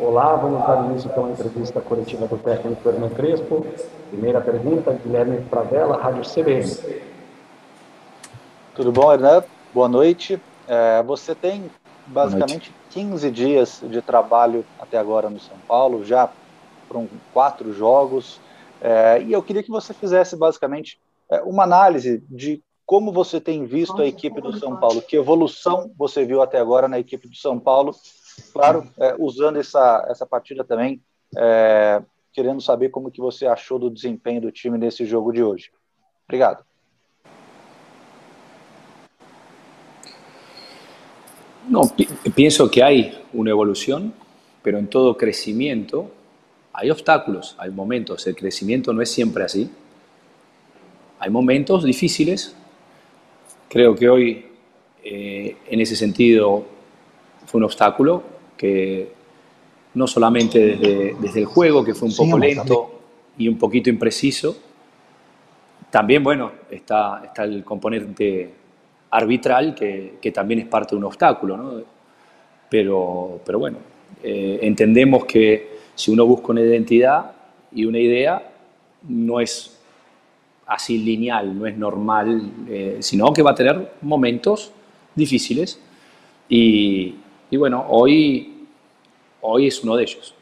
Olá, vamos dar início então à entrevista coletiva do técnico Hernan Crespo. Primeira pergunta, Guilherme Pradella, Rádio CBN. Tudo bom, Hernan? Boa noite. É, você tem basicamente 15 dias de trabalho até agora no São Paulo, já foram quatro jogos, é, e eu queria que você fizesse basicamente é, uma análise de como você tem visto a equipe do São Paulo, que evolução você viu até agora na equipe do São Paulo, claro, usando essa, essa partida também, é, saber como que você achou do desempenho do time nesse jogo de hoje. Obrigado. No, pi pienso que hay una evolución, pero en todo crecimiento hay obstáculos, hay momentos, el crecimiento no es siempre así. Hay momentos difíciles, creo que hoy eh, en ese sentido fue un obstáculo que no solamente desde, desde el juego, que fue un poco lento y un poquito impreciso, también, bueno, está, está el componente arbitral que, que, también es parte de un obstáculo, ¿no? Pero, pero bueno, eh, entendemos que si uno busca una identidad y una idea, no es así lineal, no es normal, eh, sino que va a tener momentos difíciles y, y, bueno, hoy, hoy es uno de ellos.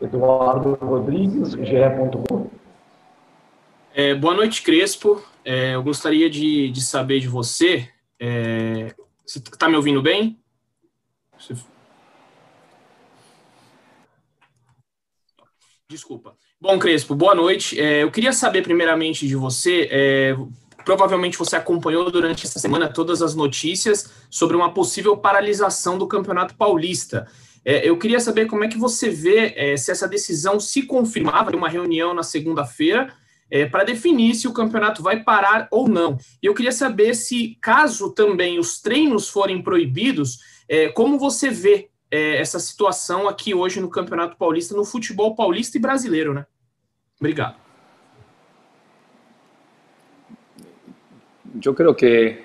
Eduardo Rodrigues. É, boa noite, Crespo. É, eu gostaria de, de, saber de você. É, você está me ouvindo bem? Você... Desculpa. Bom, Crespo, boa noite. É, eu queria saber primeiramente de você. Provavelmente você acompanhou durante essa semana todas as notícias sobre uma possível paralisação do Campeonato Paulista. É, eu queria saber como é que você vê é, se essa decisão se confirmava em uma reunião na segunda-feira é, para definir se o campeonato vai parar ou não. E eu queria saber se, caso também os treinos forem proibidos, é, como você vê é, essa situação aqui hoje no Campeonato Paulista, no futebol paulista e brasileiro, né? Obrigado. Yo creo que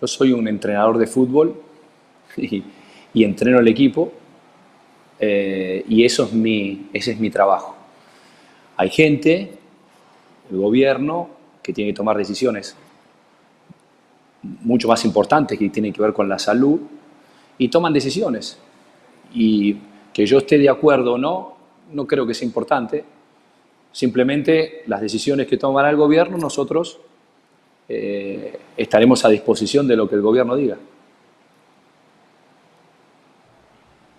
yo soy un entrenador de fútbol y, entreno el equipo eh, y eso es mi, ese es mi trabajo. Hay gente, el gobierno, que tiene que tomar decisiones mucho más importantes que tienen que ver con la salud y toman decisiones. Y que yo esté de acuerdo o no, no creo que sea importante. Simplemente las decisiones que tomará el gobierno, nosotros eh, estaremos a disposición de lo que el gobierno diga.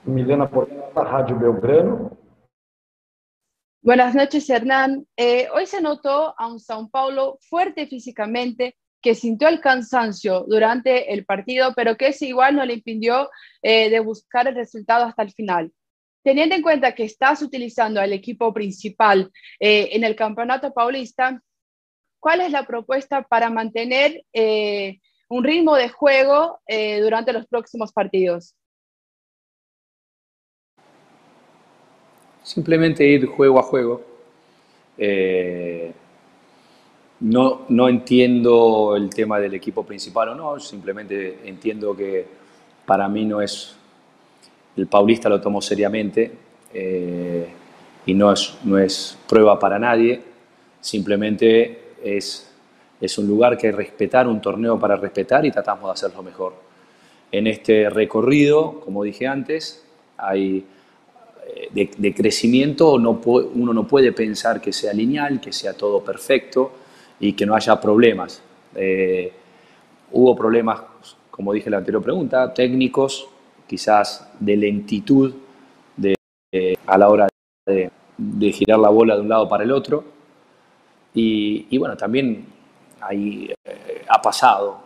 Milena Porta, Radio Belgrano. Buenas noches, Hernán. Eh, hoy se notó a un Sao Paulo fuerte físicamente, que sintió el cansancio durante el partido, pero que ese igual no le impidió eh, de buscar el resultado hasta el final. Teniendo en cuenta que estás utilizando al equipo principal eh, en el Campeonato Paulista, ¿cuál es la propuesta para mantener eh, un ritmo de juego eh, durante los próximos partidos? Simplemente ir juego a juego. Eh, no, no entiendo el tema del equipo principal o no, simplemente entiendo que para mí no es, el paulista lo tomo seriamente y no es, no es prueba para nadie, simplemente es, es un lugar que respetar, un torneo para respetar y tratamos de hacerlo mejor. En este recorrido, como dije antes, hay eh, de, crecimiento, no, uno no puede pensar que sea lineal, que sea todo perfecto, y que no haya problemas. Eh, hubo problemas, como dije en la anterior pregunta, técnicos, quizás de lentitud de, de, a la hora de, girar la bola de un lado para el otro. Y, y bueno, también ahí eh, ha pasado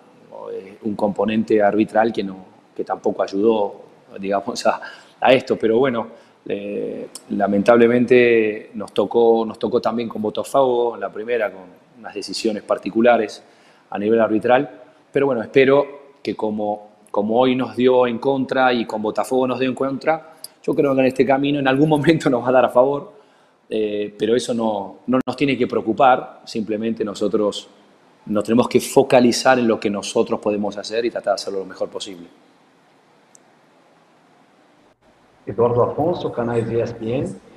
eh, un componente arbitral que, no, que tampoco ayudó, digamos, a, a esto. Pero bueno, eh, lamentablemente nos tocó, nos tocó también con Botafogo en la primera, con unas decisiones particulares a nivel arbitral, pero bueno, espero que como, como hoy nos dio en contra y con Botafogo nos dio en contra, yo creo que en este camino en algún momento nos va a dar a favor, eh, pero eso no, no, nos tiene que preocupar, simplemente nosotros nos tenemos que focalizar en lo que nosotros podemos hacer y tratar de hacerlo lo mejor posible. Eduardo Afonso, canal ESPN.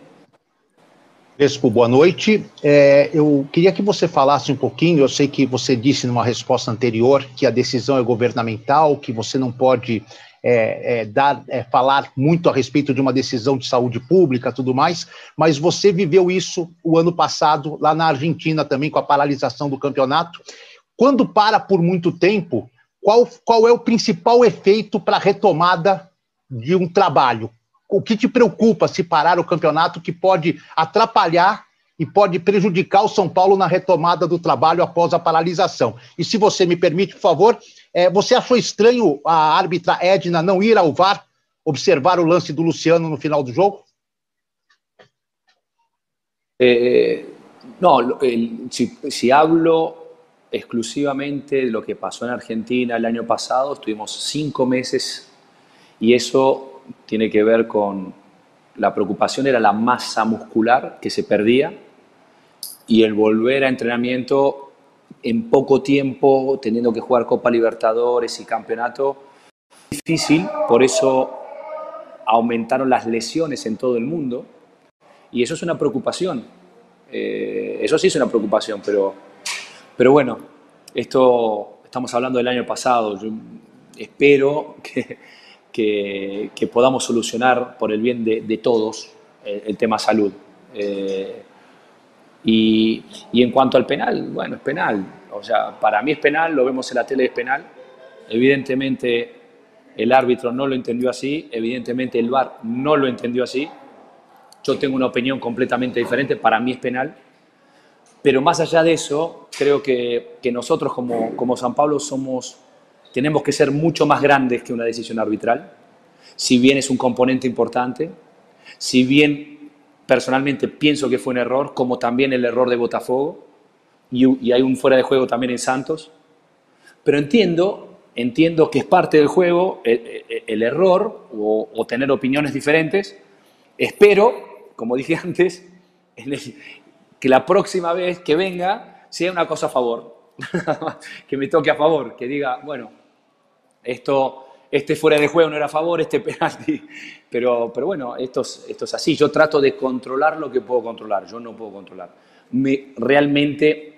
Crespo, boa noite. É, eu queria que você falasse um pouquinho. Eu sei que você disse numa resposta anterior que a decisão é governamental, que você não pode é, é, dar, é, falar muito a respeito de uma decisão de saúde pública, tudo mais. Mas você viveu isso o ano passado lá na Argentina também com a paralisação do campeonato. Quando para por muito tempo, qual, qual é o principal efeito para a retomada de um trabalho? O que te preocupa se parar o campeonato que pode atrapalhar e pode prejudicar o São Paulo na retomada do trabalho após a paralisação? E se você me permite, por favor, é, você achou estranho a árbitra Edna não ir ao VAR observar o lance do Luciano no final do jogo? Eh, no, el, si, hablo exclusivamente de lo que pasó en Argentina el año pasado, estuvimos cinco meses y eso tiene que ver con la preocupación era la masa muscular que se perdía y el volver a entrenamiento en poco tiempo, teniendo que jugar Copa Libertadores y Campeonato, difícil, por eso aumentaron las lesiones en todo el mundo y eso es una preocupación. Eh, eso sí es una preocupación, pero, pero bueno, esto estamos hablando del año pasado. Yo espero que, que, podamos solucionar por el bien de, todos el, tema salud. Eh, y, en cuanto al penal, bueno, es penal. O sea, para mí es penal, lo vemos en la tele, es penal. Evidentemente el árbitro no lo entendió así, evidentemente el VAR no lo entendió así. Yo tengo una opinión completamente diferente, para mí es penal. Pero más allá de eso, creo que, que nosotros como, como San Pablo somos tenemos que ser mucho más grandes que una decisión arbitral, si bien es un componente importante, si bien personalmente pienso que fue un error, como también el error de Botafogo, y, hay un fuera de juego también en Santos, pero entiendo, entiendo que es parte del juego el, error o, tener opiniones diferentes. Espero, como dije antes, que la próxima vez que venga sea una cosa a favor, que me toque a favor, que diga, bueno, esto, este fuera de juego no era a favor, este penalti. Pero, pero bueno, esto es, esto es así. Yo trato de controlar lo que puedo controlar. Yo no puedo controlar. Me, realmente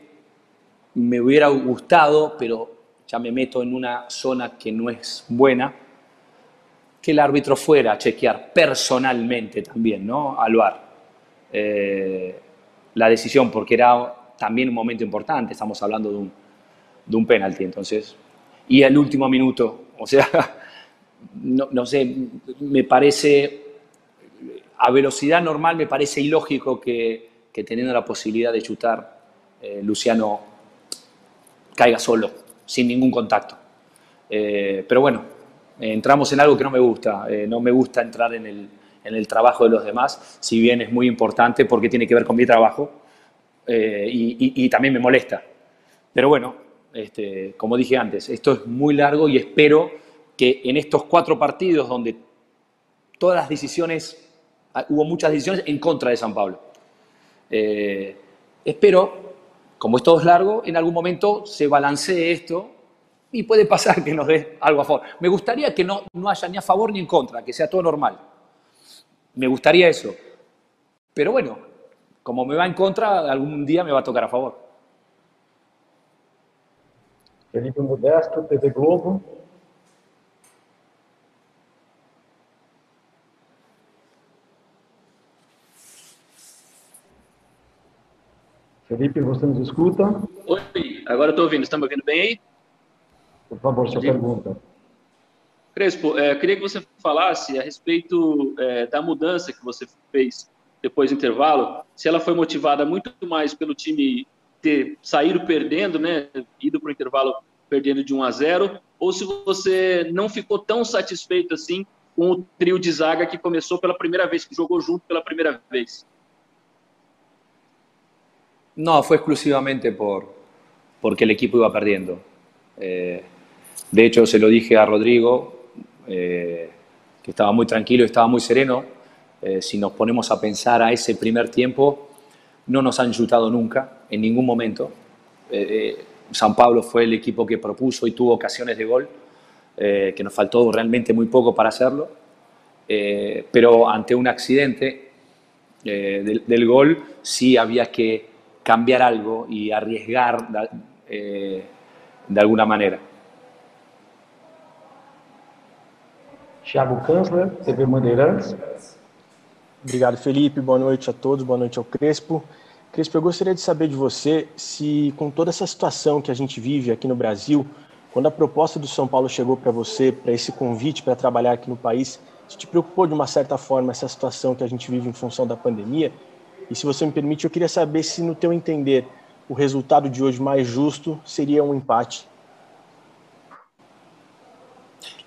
me hubiera gustado, pero ya me meto en una zona que no es buena, que el árbitro fuera a chequear personalmente también, ¿no? Al VAR. Eh, la decisión, porque era también un momento importante, estamos hablando de un, de un penalti. Entonces, y al último minuto. O sea, no, sé, me parece, a velocidad normal me parece ilógico que, teniendo la posibilidad de chutar, eh, Luciano caiga solo, sin ningún contacto. Eh, pero bueno, entramos en algo que no me gusta. Eh, no me gusta entrar en el, trabajo de los demás, si bien es muy importante porque tiene que ver con mi trabajo y también me molesta. Pero bueno, este, como dije antes, esto es muy largo y espero que en estos cuatro partidos donde todas las decisiones, ah, hubo muchas decisiones en contra de San Pablo. Eh, espero, como esto es largo, en algún momento se balancee esto y puede pasar que nos dé algo a favor. Me gustaría que no, no haya ni a favor ni en contra, que sea todo normal. Me gustaría eso. Pero bueno, como me va en contra, algún día me va a tocar a favor. Felipe Modesto, TV Globo. Felipe, você nos escuta? Oi, agora estou ouvindo. Estão me ouvindo bem aí? Por favor, sua pergunta. Crespo, é, queria que você falasse a respeito é, da mudança que você fez depois do intervalo, se ela foi motivada muito mais pelo time ter saído perdendo, né, ido para o intervalo perdendo de 1 a 0, ou se você não ficou tão satisfeito assim com o trio de zaga que começou pela primeira vez, que jogou junto pela primeira vez. No, fue exclusivamente por, porque el equipo iba perdiendo. Eh, de hecho, se lo dije a Rodrigo, eh, que estaba muy tranquilo, estaba muy sereno. Eh, si nos ponemos a pensar a ese primer tiempo, no nos han chutado nunca, en ningún momento. San Pablo fue el equipo que propuso y tuvo ocasiones de gol, que nos faltó realmente muy poco para hacerlo. Eh, pero ante un accidente eh, del, gol sí había que cambiar algo y arriesgar eh, de alguna manera. Thiago Kanzler, TV Bandeirantes. Obrigado, Felipe. Boa noite a todos. Boa noite ao Crespo. Crespo, eu gostaria de saber de você se, com toda essa situação que a gente vive aqui no Brasil, quando a proposta do São Paulo chegou para você, para esse convite para trabalhar aqui no país, se te preocupou de uma certa forma essa situação que a gente vive em função da pandemia? E se você me permite, eu queria saber se, no teu entender, o resultado de hoje mais justo seria um empate.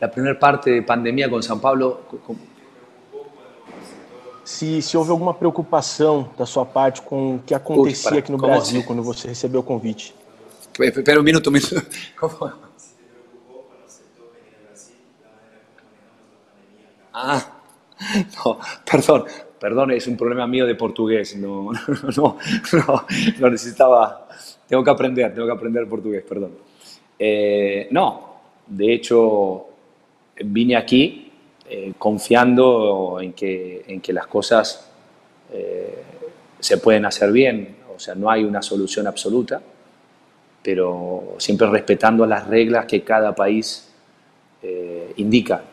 A primeira parte de pandemia com São Paulo. Se, se houve alguma preocupação da sua parte com o que acontecia aqui no Brasil quando você recebeu o convite. Espera um minuto, um minuto. Como? Ah, no, perdón, perdón, es un problema mío de portugués. No, no, no, no necesitaba. Tengo que aprender, tengo que aprender portugués, perdón. Eh, no, de hecho, vine aquí eh, confiando en que, en que las cosas eh, se pueden hacer bien. O sea, no hay una solución absoluta, pero siempre respetando las reglas que cada país indica.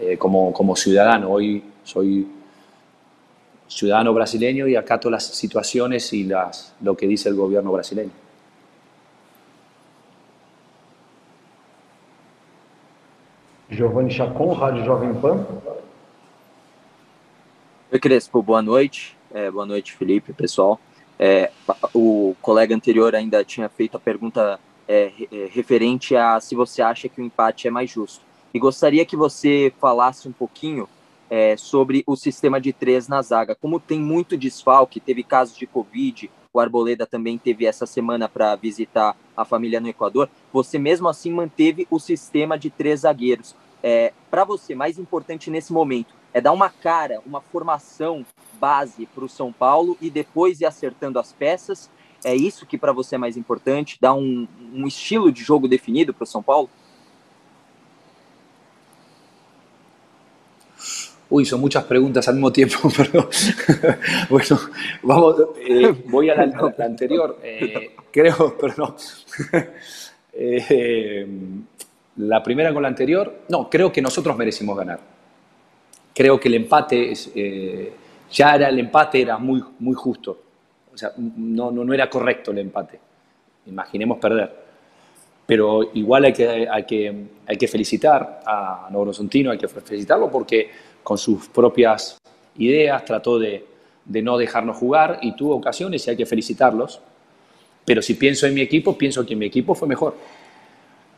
Eh, como, como ciudadano. Hoy soy ciudadano brasileño y acato las situaciones y las, lo que dice el gobierno brasileño. Giovanni Chacon, Rádio Jovem Pan. Oi, Crespo, boa noite. É, boa noite, Felipe, pessoal. É, o colega anterior ainda tinha feito a pergunta é, referente a se você acha que o empate é mais justo. E gostaria que você falasse um pouquinho é, sobre o sistema de três na zaga. Como tem muito desfalque, teve casos de Covid, o Arboleda também teve essa semana para visitar a família no Equador. Você mesmo assim manteve o sistema de três zagueiros. É, para você, mais importante nesse momento é dar uma cara, uma formação base para o São Paulo e depois ir acertando as peças. É isso que para você é mais importante? Dar um, um estilo de jogo definido para o São Paulo? Uy, son muchas preguntas al mismo tiempo, pero bueno, vamos, eh, voy a la, anterior. Eh, creo, pero no. Eh, la primera con la anterior, no, creo que nosotros merecimos ganar. Creo que el empate, es, ya era el empate, era muy, muy justo. O sea, no, no, no era correcto el empate. Imaginemos perder. Pero igual hay que, hay que, hay que felicitar a Noro Sontino, hay que felicitarlo porque con sus propias ideas, trató de, no dejarnos jugar y tuvo ocasiones y hay que felicitarlos. Pero si pienso en mi equipo, pienso que mi equipo fue mejor.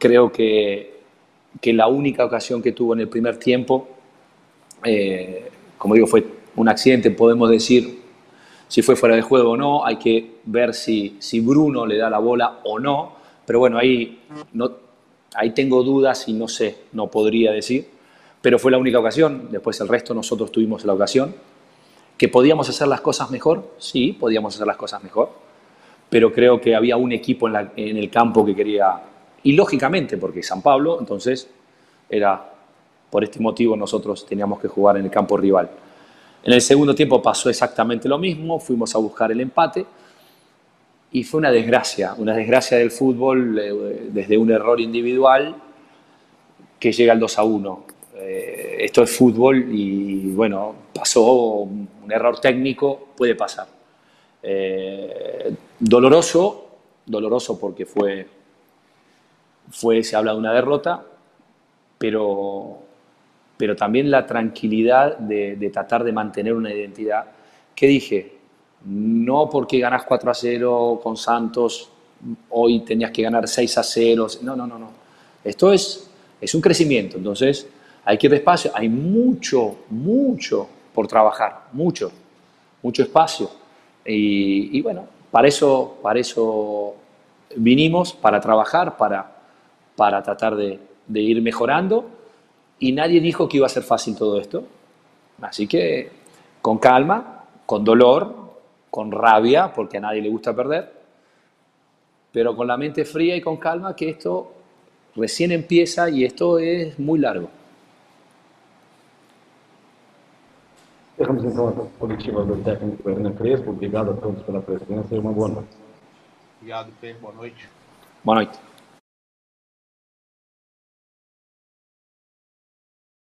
Creo que, que la única ocasión que tuvo en el primer tiempo, eh, como digo, fue un accidente, podemos decir si fue fuera de juego o no, hay que ver si, si Bruno le da la bola o no, pero bueno, ahí, no, ahí tengo dudas y no sé, no podría decir. Pero fue la única ocasión, después el resto nosotros tuvimos la ocasión. ¿Que podíamos hacer las cosas mejor? Sí, podíamos hacer las cosas mejor, pero creo que había un equipo en, el campo que quería, y lógicamente, porque San Pablo, entonces era, por este motivo nosotros teníamos que jugar en el campo rival. En el segundo tiempo pasó exactamente lo mismo, fuimos a buscar el empate y fue una desgracia, una desgracia del fútbol eh, desde un error individual que llega al 2 a 1. Eh, esto es fútbol y bueno, pasó un error técnico, puede pasar. Eh, doloroso, doloroso porque fue, fue, se habla de una derrota, pero, pero también la tranquilidad de, tratar de mantener una identidad. ¿Qué dije? No porque ganas 4 a 0 con Santos, hoy tenías que ganar 6 a 0. No, no, no, no. Esto es, es un crecimiento. Entonces, hay que ir despacio, hay mucho, mucho por trabajar, mucho, mucho espacio. Y, bueno, para eso, para eso vinimos, para trabajar, para, para tratar de, de ir mejorando. Y nadie dijo que iba a ser fácil todo esto. Así que con calma, con dolor, con rabia, porque a nadie le gusta perder, pero con la mente fría y con calma que esto recién empieza y esto es muy largo. Encerramos então a coletiva do técnico Hernan Crespo. Obrigado a todos pela presença e uma boa noite. Obrigado, Pedro. Boa noite. Boa noite.